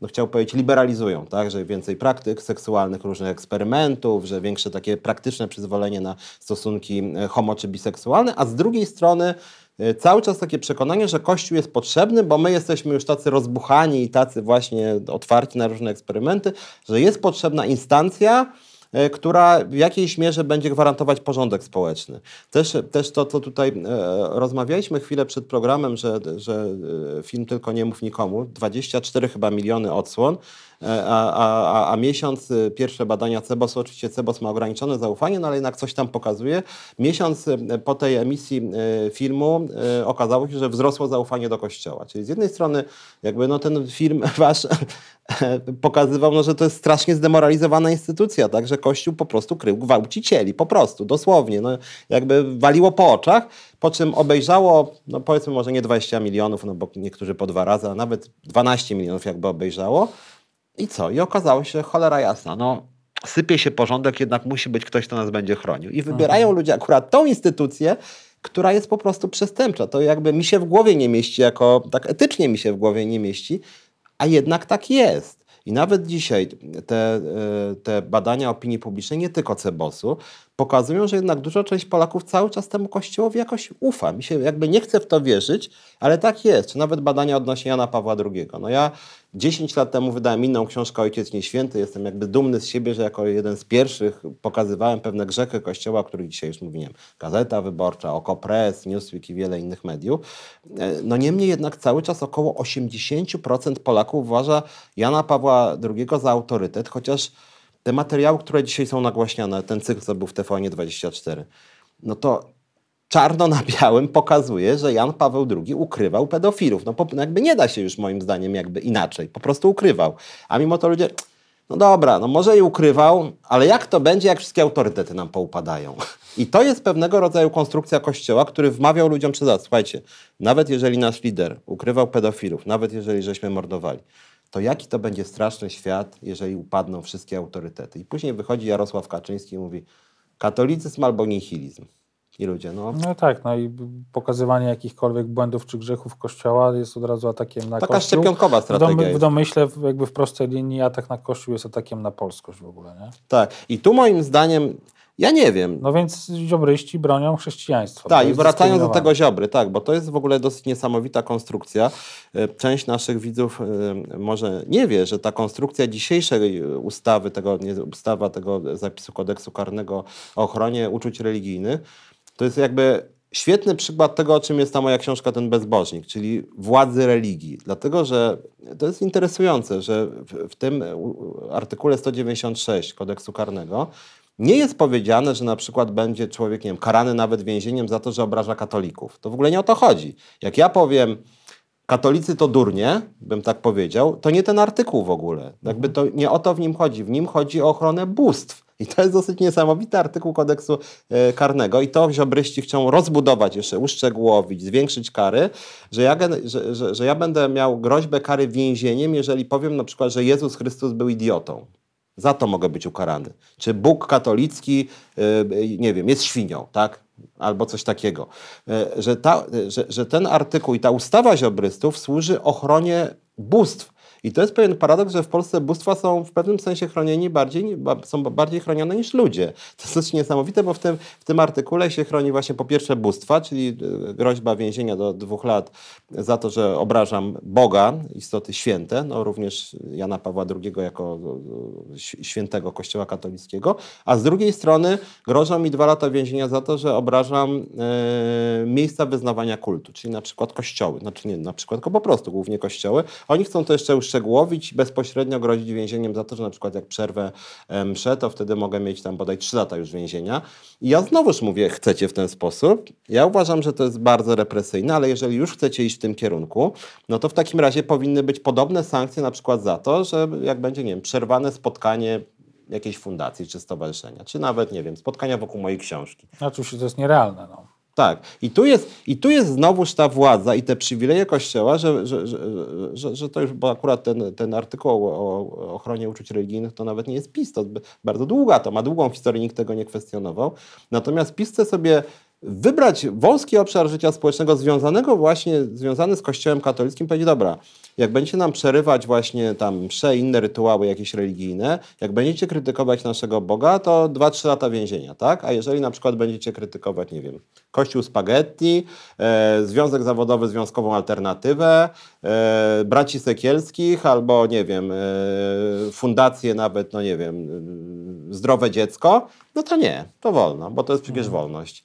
no chciał powiedzieć, liberalizują, tak? że więcej praktyk seksualnych, różnych eksperymentów, że większe takie praktyczne przyzwolenie na stosunki e, homo czy biseksualne, a z drugiej strony e, cały czas takie przekonanie, że Kościół jest potrzebny, bo my jesteśmy już tacy rozbuchani i tacy właśnie otwarci na różne eksperymenty, że jest potrzebna instancja, która w jakiejś mierze będzie gwarantować porządek społeczny. Też, też to, co tutaj e, rozmawialiśmy chwilę przed programem, że, że e, film Tylko nie mów nikomu, 24 chyba miliony odsłon, a, a, a, miesiąc pierwsze badania CEBOS, oczywiście CEBOS ma ograniczone zaufanie, no ale jednak coś tam pokazuje. Miesiąc po tej emisji filmu okazało się, że wzrosło zaufanie do Kościoła. Czyli z jednej strony jakby no ten film wasz pokazywał, no, że to jest strasznie zdemoralizowana instytucja, tak, że Kościół po prostu krył gwałcicieli, po prostu, dosłownie, no, jakby waliło po oczach, po czym obejrzało, no powiedzmy może nie 20 milionów, no bo niektórzy po dwa razy, a nawet 12 milionów jakby obejrzało i co? I okazało się, cholera jasna, no sypie się porządek, jednak musi być ktoś, kto nas będzie chronił. I wybierają mhm. ludzie akurat tą instytucję, która jest po prostu przestępcza. To jakby mi się w głowie nie mieści, jako tak etycznie mi się w głowie nie mieści, a jednak tak jest. I nawet dzisiaj te, e, te badania opinii publicznej, nie tylko Cebosu, pokazują, że jednak duża część Polaków cały czas temu kościołowi jakoś ufa. Mi się jakby nie chce w to wierzyć, ale tak jest. Czy nawet badania odnośnie Jana Pawła II. No ja 10 lat temu wydałem inną książkę Ojciec Nieświęty. Jestem jakby dumny z siebie, że jako jeden z pierwszych pokazywałem pewne grzechy Kościoła, o których dzisiaj już mówiłem. Gazeta Wyborcza, Okopres, Newsweek i wiele innych mediów. E, no niemniej jednak cały czas około 80% Polaków uważa Jana Pawła II za autorytet, chociaż te materiały, które dzisiaj są nagłaśniane, ten cykl, co był w TVN24, no to czarno na białym pokazuje, że Jan Paweł II ukrywał pedofilów. No, no jakby nie da się już moim zdaniem jakby inaczej. Po prostu ukrywał. A mimo to ludzie No dobra, no może i ukrywał, ale jak to będzie, jak wszystkie autorytety nam poupadają? I to jest pewnego rodzaju konstrukcja kościoła, który wmawiał ludziom przez lat, słuchajcie, nawet jeżeli nasz lider ukrywał pedofilów, nawet jeżeli żeśmy mordowali, to jaki to będzie straszny świat, jeżeli upadną wszystkie autorytety. I później wychodzi Jarosław Kaczyński i mówi katolicyzm albo nihilizm. I ludzie, no... No tak, no i pokazywanie jakichkolwiek błędów czy grzechów Kościoła jest od razu atakiem na Taka Kościół. szczepionkowa W, strategia dom, w jest. domyśle jakby w prostej linii atak na Kościół jest atakiem na polskość w ogóle, nie? Tak. I tu moim zdaniem, ja nie wiem, No więc ziobryści bronią chrześcijaństwa. Tak, i wracając do tego Ziobry, tak, bo to jest w ogóle dosyć niesamowita konstrukcja. E, Część naszych widzów e, może nie wie, że ta konstrukcja dzisiejszej ustawy, tego, nie, ustawa tego zapisu kodeksu karnego o ochronie uczuć religijnych, to jest jakby świetny przykład tego, o czym jest ta moja książka Ten Bezbożnik, czyli władzy religii. Dlatego, że to jest interesujące, że w, w tym artykule 196 kodeksu karnego nie jest powiedziane, że na przykład będzie człowiek, nie wiem, karany nawet więzieniem za to, że obraża katolików. To w ogóle nie o to chodzi. Jak ja powiem, katolicy to durnie, bym tak powiedział, to nie ten artykuł w ogóle. Jakby to nie o to w nim chodzi. W nim chodzi o ochronę bóstw. I to jest dosyć niesamowity artykuł kodeksu e, karnego i to ziobryści chcą rozbudować jeszcze, uszczegółowić, zwiększyć kary, że ja, że, że, że ja będę miał groźbę kary więzieniem, jeżeli powiem na przykład, że Jezus Chrystus był idiotą. Za to mogę być ukarany. Czy Bóg katolicki, y, nie wiem, jest świnią, tak? Albo coś takiego. Y, Że, ta, że, że ten artykuł i ta ustawa ziobrystów służy ochronie bóstw. I to jest pewien paradoks, że w Polsce bóstwa są w pewnym sensie chronieni bardziej, ba- są bardziej chronione niż ludzie. To jest dosyć niesamowite, bo w tym, w tym artykule się chroni właśnie po pierwsze bóstwa, czyli y, groźba więzienia do dwóch lat za to, że obrażam Boga, istoty święte, no również Jana Pawła II jako ś- świętego Kościoła katolickiego, a z drugiej strony grożą mi dwa lata więzienia za to, że obrażam e, miejsca wyznawania kultu, czyli na przykład kościoły, znaczy nie na przykład, tylko po prostu głównie kościoły. Oni chcą to jeszcze uszczegółowić i bezpośrednio grozić więzieniem za to, że na przykład jak przerwę e, mszę, to wtedy mogę mieć tam bodaj trzy lata już więzienia. I ja znowuż mówię, chcecie w ten sposób. Ja uważam, że to jest bardzo represyjne, ale jeżeli już chcecie iść w tym kierunku, no to w takim razie powinny być podobne sankcje na przykład za to, że jak będzie, nie wiem, przerwane spotkanie jakiejś fundacji czy stowarzyszenia, czy nawet, nie wiem, spotkania wokół mojej książki. Oczywiście to jest nierealne. No. Tak. I tu jest, i tu jest znowuż ta władza i te przywileje Kościoła, że, że, że, że, to już, bo akurat ten, ten artykuł o, ochronie uczuć religijnych to nawet nie jest PiS, to bardzo długa, to ma długą historię, nikt tego nie kwestionował. Natomiast PiS sobie wybrać wąski obszar życia społecznego związanego właśnie, związany z Kościołem katolickim, powiedzieć, dobra, jak będziecie nam przerywać właśnie tam msze, inne rytuały jakieś religijne, jak będziecie krytykować naszego Boga, to 2-3 lata więzienia, tak? A jeżeli na przykład będziecie krytykować, nie wiem, Kościół Spaghetti, e, Związek Zawodowy, Związkową Alternatywę, e, Braci Sekielskich albo, nie wiem, e, fundację nawet, no nie wiem, e, Zdrowe Dziecko, no to nie, to wolno, bo to jest przecież wolność.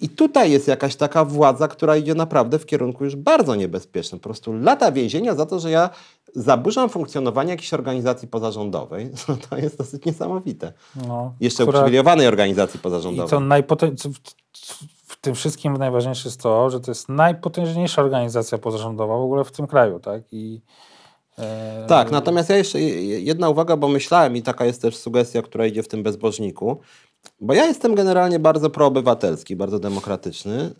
I tutaj jest jakaś taka władza, która idzie naprawdę w kierunku już bardzo niebezpiecznym. Po prostu lata więzienia za to, że ja zaburzam funkcjonowanie jakiejś organizacji pozarządowej. No to jest dosyć niesamowite. No, Jeszcze która- uprzywilejowanej organizacji I pozarządowej. to najpotę- co w, w tym wszystkim najważniejsze jest to, że to jest najpotężniejsza organizacja pozarządowa w ogóle w tym kraju, tak? I, e, Tak, natomiast ja jeszcze je- jedna uwaga, bo myślałem i taka jest też sugestia, która idzie w tym bezbożniku, bo ja jestem generalnie bardzo proobywatelski, bardzo demokratyczny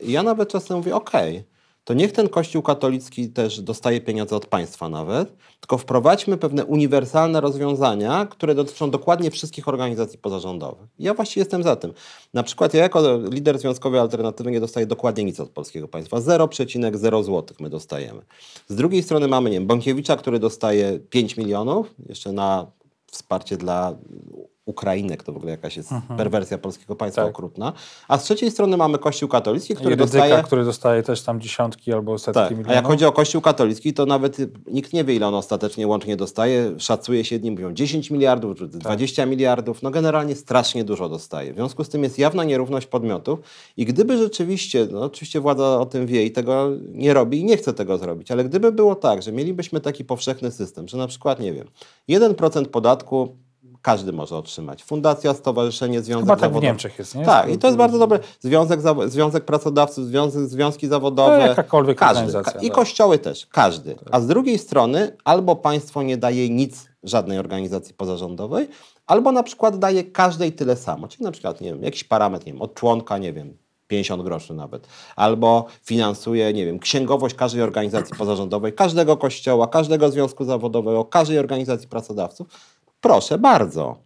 y, i ja nawet czasem mówię, okej, to niech ten Kościół katolicki też dostaje pieniądze od państwa nawet, tylko wprowadźmy pewne uniwersalne rozwiązania, które dotyczą dokładnie wszystkich organizacji pozarządowych. Ja właściwie jestem za tym. Na przykład ja jako lider Związkowej Alternatywy nie dostaję dokładnie nic od polskiego państwa. 0,0 zł my dostajemy. Z drugiej strony mamy, nie wiem, Bąkiewicza, który dostaje 5 milionów, jeszcze na wsparcie dla Ukrainek, to w ogóle jakaś jest perwersja polskiego państwa Tak. okrutna. A z trzeciej strony mamy Kościół katolicki, który i Rydzyka, dostaje... który dostaje też tam dziesiątki albo setki Tak, milionów. a jak chodzi o Kościół katolicki, to nawet nikt nie wie, ile on ostatecznie łącznie dostaje. Szacuje się, jedni mówią 10 miliardów, czy 20 miliardów. No generalnie strasznie dużo dostaje. W związku z tym jest jawna nierówność podmiotów i gdyby rzeczywiście, no oczywiście władza o tym wie i tego nie robi i nie chce tego zrobić, ale gdyby było tak, że mielibyśmy taki powszechny system, że na przykład, nie wiem, 1% podatku każdy może otrzymać. Fundacja, stowarzyszenie, związek Chyba tak w. Niemczech jest, nie? Tak, i to jest bardzo dobre. Związek, związek pracodawców, związek, związki zawodowe. No, jakakolwiek każdy. organizacja, I tak. kościoły też, każdy. A z drugiej strony albo państwo nie daje nic żadnej organizacji pozarządowej, albo na przykład daje każdej tyle samo. Czyli na przykład, nie wiem, jakiś parametr, nie wiem, od członka, nie wiem, 50 groszy nawet. Albo finansuje, nie wiem, księgowość każdej organizacji pozarządowej, każdego kościoła, każdego związku zawodowego, każdej organizacji pracodawców. Proszę bardzo.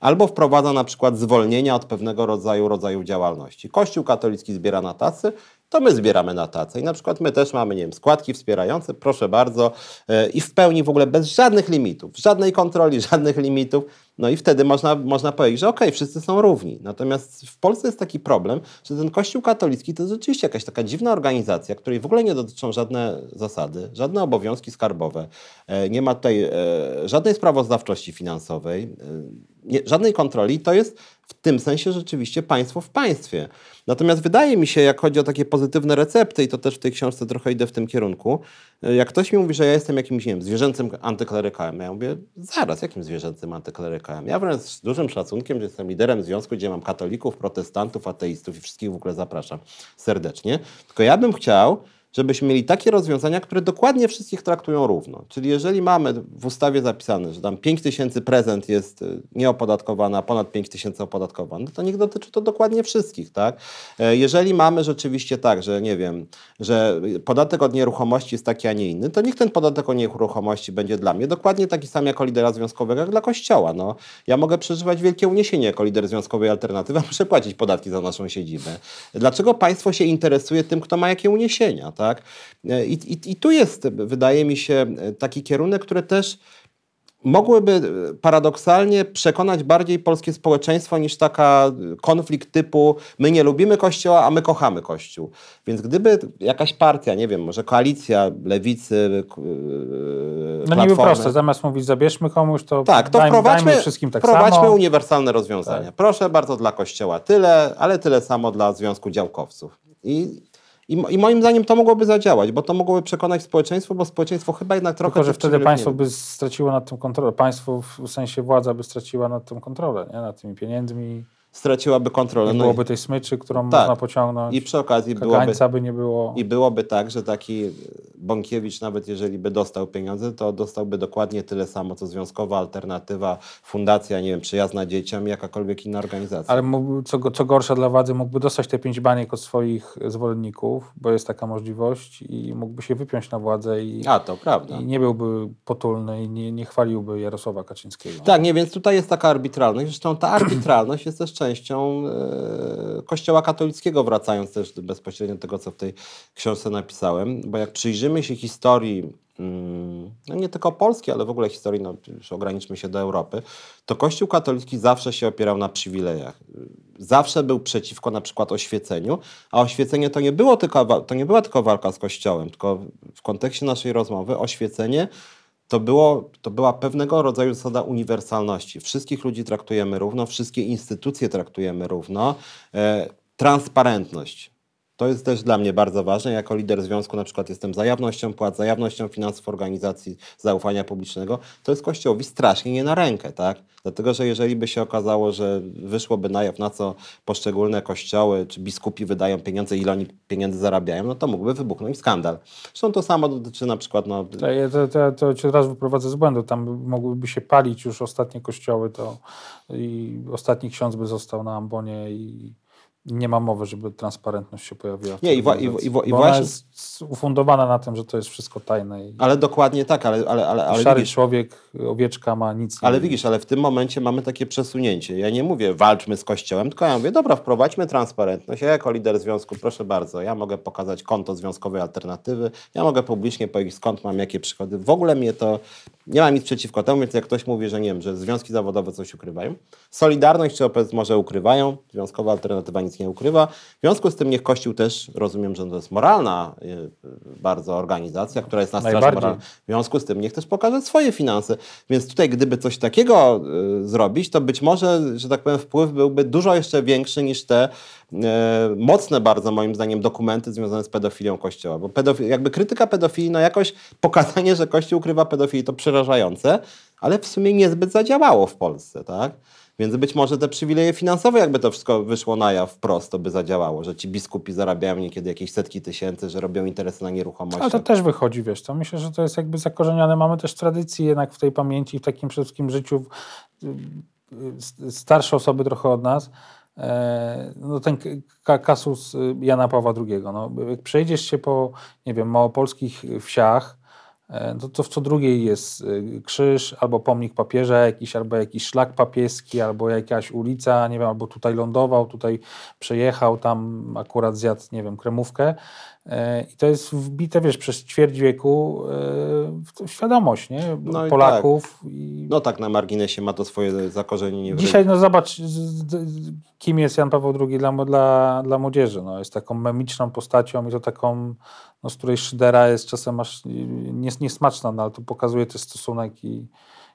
Albo wprowadza na przykład zwolnienia od pewnego rodzaju rodzaju działalności. Kościół katolicki zbiera na tacy, to my zbieramy na tacę. I na przykład my też mamy, nie wiem, składki wspierające, proszę bardzo, e, i w pełni w ogóle bez żadnych limitów, żadnej kontroli, żadnych limitów. No i wtedy można, można powiedzieć, że okej, wszyscy są równi. Natomiast w Polsce jest taki problem, że ten Kościół katolicki to jest rzeczywiście jakaś taka dziwna organizacja, której w ogóle nie dotyczą żadne zasady, żadne obowiązki skarbowe. E, Nie ma tutaj e, żadnej sprawozdawczości finansowej, e, żadnej kontroli. To jest w tym sensie rzeczywiście państwo w państwie. Natomiast wydaje mi się, jak chodzi o takie pozytywne recepty, i to też w tej książce trochę idę w tym kierunku, e, jak ktoś mi mówi, że ja jestem jakimś, nie wiem, zwierzęcym antyklerykałem, ja mówię, zaraz, jakim zwierzęcym antyklerykałem? Ja wręcz z dużym szacunkiem, że jestem liderem związku, gdzie mam katolików, protestantów, ateistów i wszystkich w ogóle zapraszam serdecznie. Tylko ja bym chciał, żebyśmy mieli takie rozwiązania, które dokładnie wszystkich traktują równo. Czyli jeżeli mamy w ustawie zapisane, że tam 5 tysięcy prezent jest y, nieopodatkowany, a ponad 5 tysięcy opodatkowany, to niech dotyczy to dokładnie wszystkich, tak? E, Jeżeli mamy rzeczywiście tak, że nie wiem, że podatek od nieruchomości jest taki, a nie inny, to niech ten podatek od nieruchomości będzie dla mnie dokładnie taki sam jako lidera związkowego, jak dla Kościoła. No, ja mogę przeżywać wielkie uniesienie jako lider związkowej alternatywy, a muszę płacić podatki za naszą siedzibę. Dlaczego państwo się interesuje tym, kto ma jakie uniesienia, tak? E, I, i, I tu jest, wydaje mi się, taki kierunek, który też mogłyby e, paradoksalnie przekonać bardziej polskie społeczeństwo niż taka konflikt typu my nie lubimy Kościoła, a my kochamy Kościół. Więc gdyby jakaś partia, nie wiem, może koalicja lewicy, e, No niby proste, zamiast mówić zabierzmy komuś, to, tak, to dajmy, wprowadźmy, dajmy wszystkim tak wprowadźmy samo. uniwersalne rozwiązania. Tak. Proszę bardzo dla Kościoła tyle, ale tyle samo dla Związku Działkowców. I, i, I moim zdaniem to mogłoby zadziałać, bo to mogłoby przekonać społeczeństwo, bo społeczeństwo chyba jednak trochę... Tylko, że wtedy państwo by straciło nad tym kontrolę. Państwo w sensie władza by straciła nad tym kontrolę, nie? nad tymi pieniędzmi. Straciłaby kontrolę. Nie No byłoby tej smyczy, którą Tak. można pociągnąć. i, I przy okazji byłoby, by nie było. i byłoby tak, że taki Bąkiewicz, nawet jeżeli by dostał pieniądze, to dostałby dokładnie tyle samo, co Związkowa Alternatywa, Fundacja, nie wiem, Przyjazna Dzieciom, jakakolwiek inna organizacja. Ale co, co gorsza dla władzy, mógłby dostać te pięć baniek od swoich zwolenników, bo jest taka możliwość i mógłby się wypiąć na władzę i, A, to prawda. i nie byłby potulny i nie, nie chwaliłby Jarosława Kaczyńskiego. Tak, nie, więc tutaj jest taka arbitralność. Zresztą ta arbitralność jest też częścią e, Kościoła katolickiego, wracając też bezpośrednio do tego, co w tej książce napisałem, bo jak przyjrzymy się historii, mm, no nie tylko Polski, ale w ogóle historii, no już ograniczmy się do Europy, to Kościół katolicki zawsze się opierał na przywilejach. Zawsze był przeciwko na przykład oświeceniu, a oświecenie to nie, było tylko, to nie była tylko walka z Kościołem, tylko w kontekście naszej rozmowy oświecenie to, było, to była pewnego rodzaju zasada uniwersalności. Wszystkich ludzi traktujemy równo, wszystkie instytucje traktujemy równo. E, transparentność. To jest też dla mnie bardzo ważne. Jako lider związku na przykład jestem za jawnością płac, za jawnością finansów organizacji zaufania publicznego. To jest Kościołowi strasznie nie na rękę, tak? Dlatego, że jeżeli by się okazało, że wyszłoby na jaw, na co poszczególne kościoły czy biskupi wydają pieniądze, ile oni pieniędzy zarabiają, no to mógłby wybuchnąć skandal. Zresztą to samo dotyczy na przykład no, To, to, to, to cię od razu wyprowadzę z błędu. Tam by- mogłyby się palić już ostatnie kościoły, to i ostatni ksiądz by został na ambonie i nie ma mowy, żeby transparentność się pojawiła. w Nie, i wa- i- i i Bo ona właśnie- jest ufundowana na tym, że to jest wszystko tajne. I Ale dokładnie tak, ale, ale, ale, ale szary widzisz, człowiek, owieczka ma nic ale widzisz, ale w tym momencie mamy takie przesunięcie. Ja nie mówię walczmy z Kościołem, tylko ja mówię, dobra, wprowadźmy transparentność. Ja jako lider związku, proszę bardzo, ja mogę pokazać konto związkowej alternatywy, ja mogę publicznie powiedzieć skąd mam jakie przychody. W ogóle mnie to, nie mam nic przeciwko temu, więc jak ktoś mówi, że nie wiem, że związki zawodowe coś ukrywają, Solidarność czy OPS może ukrywają, związkowa alternatywa nic nie ukrywa. W związku z tym niech Kościół też, rozumiem, że to jest moralna y, bardzo organizacja, która jest na straży moralnej. W związku z tym niech też pokaże swoje finanse. Więc tutaj, gdyby coś takiego y, zrobić, to być może, że tak powiem, wpływ byłby dużo jeszcze większy niż te y, mocne bardzo, moim zdaniem, dokumenty związane z pedofilią Kościoła. Bo pedofi- jakby krytyka pedofilii, no jakoś pokazanie, że Kościół ukrywa pedofilię, to przerażające, ale w sumie niezbyt zadziałało w Polsce, tak? Więc być może te przywileje finansowe, jakby to wszystko wyszło na jaw wprost, to by zadziałało, że ci biskupi zarabiają niekiedy jakieś setki tysięcy, że robią interesy na nieruchomości. Ale to też wychodzi, wiesz, to myślę, że to jest jakby zakorzenione. Mamy też tradycję jednak w tej pamięci, w takim wszystkim życiu starsze osoby trochę od nas, e, no ten kasus y, Jana Pawła II. No, jak przejdziesz się po, nie wiem, małopolskich wsiach, to, to w co drugiej jest y, krzyż, albo pomnik papieża jakiś, albo jakiś szlak papieski, albo jakaś ulica, nie wiem, albo tutaj lądował, tutaj przejechał, tam akurat zjadł, nie wiem, kremówkę. E, I to jest wbite, wiesz, przez ćwierć wieku e, w świadomość, nie? No i Polaków. I No tak, na marginesie ma to swoje zakorzenienie Dzisiaj, no zobacz, kim jest Jan Paweł II dla, dla, dla młodzieży. No, jest taką memiczną postacią i to taką, no, z której szydera jest czasem aż nies, niesmaczna, no, ale to pokazuje też stosunek i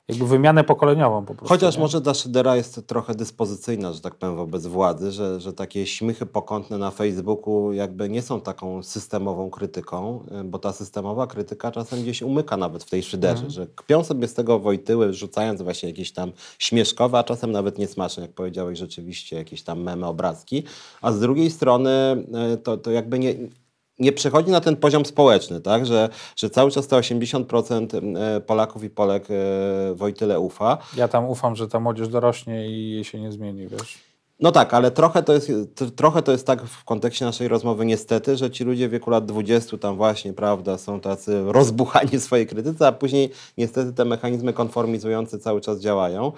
jakby wymianę pokoleniową po prostu. Chociaż nie? może ta Szydera jest trochę dyspozycyjna, że tak powiem, wobec władzy, że, że takie śmichy pokątne na Facebooku jakby nie są taką systemową krytyką, y, bo ta systemowa krytyka czasem gdzieś umyka nawet w tej Szyderze, że kpią sobie z tego Wojtyły, rzucając właśnie jakieś tam śmieszkowe, a czasem nawet niesmaczne, jak powiedziałeś, rzeczywiście jakieś tam memy, obrazki, a z drugiej strony y, to, to jakby nie nie przechodzi na ten poziom społeczny, tak? że, że cały czas te 80% e, Polaków i Polek e, Wojtyle ufa. Ja tam ufam, że ta młodzież dorośnie i jej się nie zmieni, wiesz. No tak, ale trochę to, jest, trochę to jest tak w kontekście naszej rozmowy niestety, że ci ludzie w wieku lat 20 tam właśnie, prawda, są tacy rozbuchani w swojej krytyce, a później niestety te mechanizmy konformizujące cały czas działają.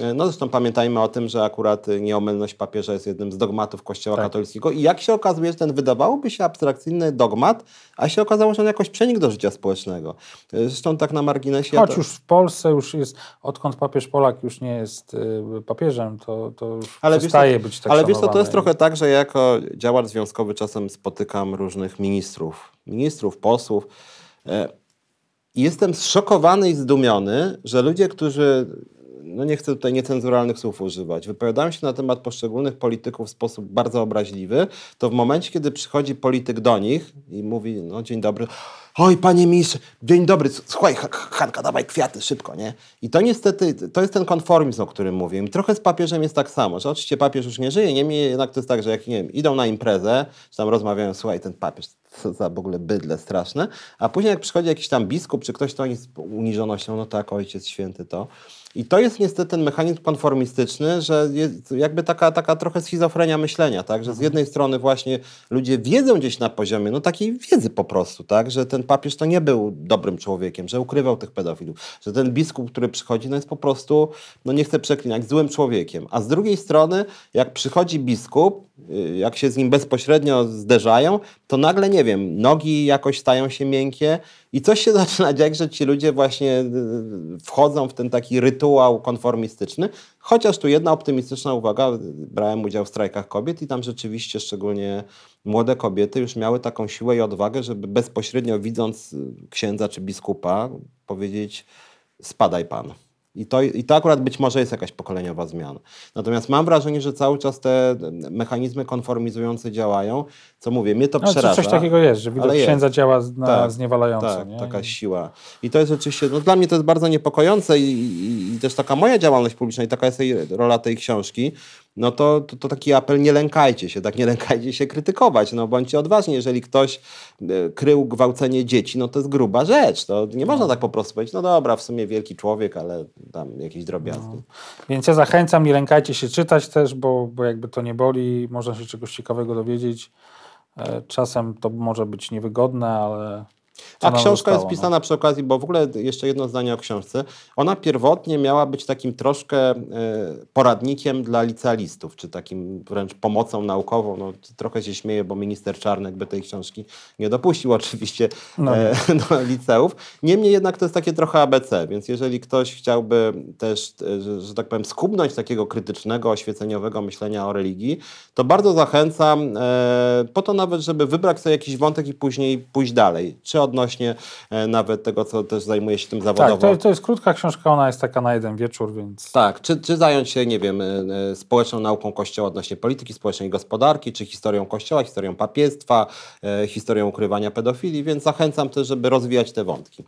E, No zresztą pamiętajmy o tym, że akurat nieomylność papieża jest jednym z dogmatów Kościoła Tak. katolickiego i jak się okazuje, że ten wydawałoby się abstrakcyjny dogmat, a się okazało, że on jakoś przenikł do życia społecznego. E, Zresztą tak na marginesie... Choć to- już w Polsce już jest, odkąd papież Polak już nie jest y, papieżem, to, to już Ale wiesz, przestaje być tak ale wiesz co, to jest szanowany. trochę tak, że jako działacz związkowy czasem spotykam różnych ministrów, ministrów, posłów. E, i jestem zszokowany i zdumiony, że ludzie, którzy, no nie chcę tutaj niecenzuralnych słów używać, wypowiadają się na temat poszczególnych polityków w sposób bardzo obraźliwy, to w momencie, kiedy przychodzi polityk do nich i mówi, no dzień dobry, oj panie ministrze, dzień dobry, słuchaj Ha- Hanka, dawaj kwiaty, szybko, nie? I to niestety, to jest ten konformizm, o którym mówię. I trochę z papieżem jest tak samo, że oczywiście papież już nie żyje, niemniej jednak to jest tak, że jak, nie wiem, idą na imprezę, czy tam rozmawiają, słuchaj, ten papież, co za w ogóle bydle straszne, a później jak przychodzi jakiś tam biskup, czy ktoś, kto oni z uniżonością, no tak, ojciec święty to. I to jest niestety ten mechanizm konformistyczny, że jest jakby taka, taka trochę schizofrenia myślenia, tak? Że z jednej strony właśnie ludzie wiedzą gdzieś na poziomie, no takiej wiedzy po prostu, tak? Że ten papież to nie był dobrym człowiekiem, że ukrywał tych pedofilów, że ten biskup, który przychodzi, no jest po prostu, no nie chcę przeklinać, złym człowiekiem. A z drugiej strony, jak przychodzi biskup, y, jak się z nim bezpośrednio zderzają, to nagle, nie wiem, nogi jakoś stają się miękkie i coś się zaczyna dziać, że ci ludzie właśnie y, wchodzą w ten taki rytuał konformistyczny. Chociaż tu jedna optymistyczna uwaga, brałem udział w strajkach kobiet i tam rzeczywiście szczególnie młode kobiety już miały taką siłę i odwagę, żeby bezpośrednio widząc y, księdza czy biskupa powiedzieć spadaj pan. I to, I to akurat być może jest jakaś pokoleniowa zmiana. Natomiast mam wrażenie, że cały czas te mechanizmy konformizujące działają. Co mówię, mnie to No, przeraża. coś takiego jest, że widok ale jest. księdza działa na Tak, zniewalająco. Tak, nie? taka siła. I to jest rzeczywiście, no dla mnie to jest bardzo niepokojące i, i, i też taka moja działalność publiczna i taka jest jej, rola tej książki, no to, to, to taki apel, nie lękajcie się, tak nie lękajcie się krytykować, no bądźcie odważni, jeżeli ktoś e, krył gwałcenie dzieci, no to jest gruba rzecz, to nie można tak po prostu powiedzieć, no dobra, w sumie wielki człowiek, ale tam jakieś drobiazgi. Więc ja zachęcam, nie lękajcie się czytać też, bo, bo jakby to nie boli, można się czegoś ciekawego dowiedzieć. E, Czasem to może być niewygodne, ale. Co A książka zostało, jest pisana przy okazji, bo w ogóle jeszcze jedno zdanie o książce. Ona pierwotnie miała być takim troszkę e, poradnikiem dla licealistów, czy takim wręcz pomocą naukową. No, trochę się śmieję, bo minister Czarnek by tej książki nie dopuścił oczywiście No e, do liceów. Niemniej jednak to jest takie trochę ABC, więc jeżeli ktoś chciałby też, e, że, że tak powiem, skubnąć takiego krytycznego, oświeceniowego myślenia o religii, to bardzo zachęcam e, po to nawet, żeby wybrać sobie jakiś wątek i później pójść dalej. Czy odnośnie e, nawet tego, co też zajmuje się tym zawodowo. Tak, to, to jest krótka książka, ona jest taka na jeden wieczór, więc. Tak, czy, czy zająć się, nie wiem, e, e, społeczną nauką Kościoła odnośnie polityki społecznej i gospodarki, czy historią Kościoła, historią papiestwa, historią ukrywania pedofilii, więc zachęcam też, żeby rozwijać te wątki.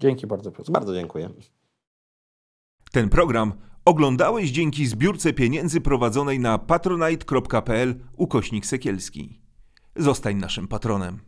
Dzięki bardzo, Piotr. Bardzo dziękuję. Ten program oglądałeś dzięki zbiórce pieniędzy prowadzonej na patronite.pl ukośnik sekielski. Zostań naszym patronem.